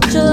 there's still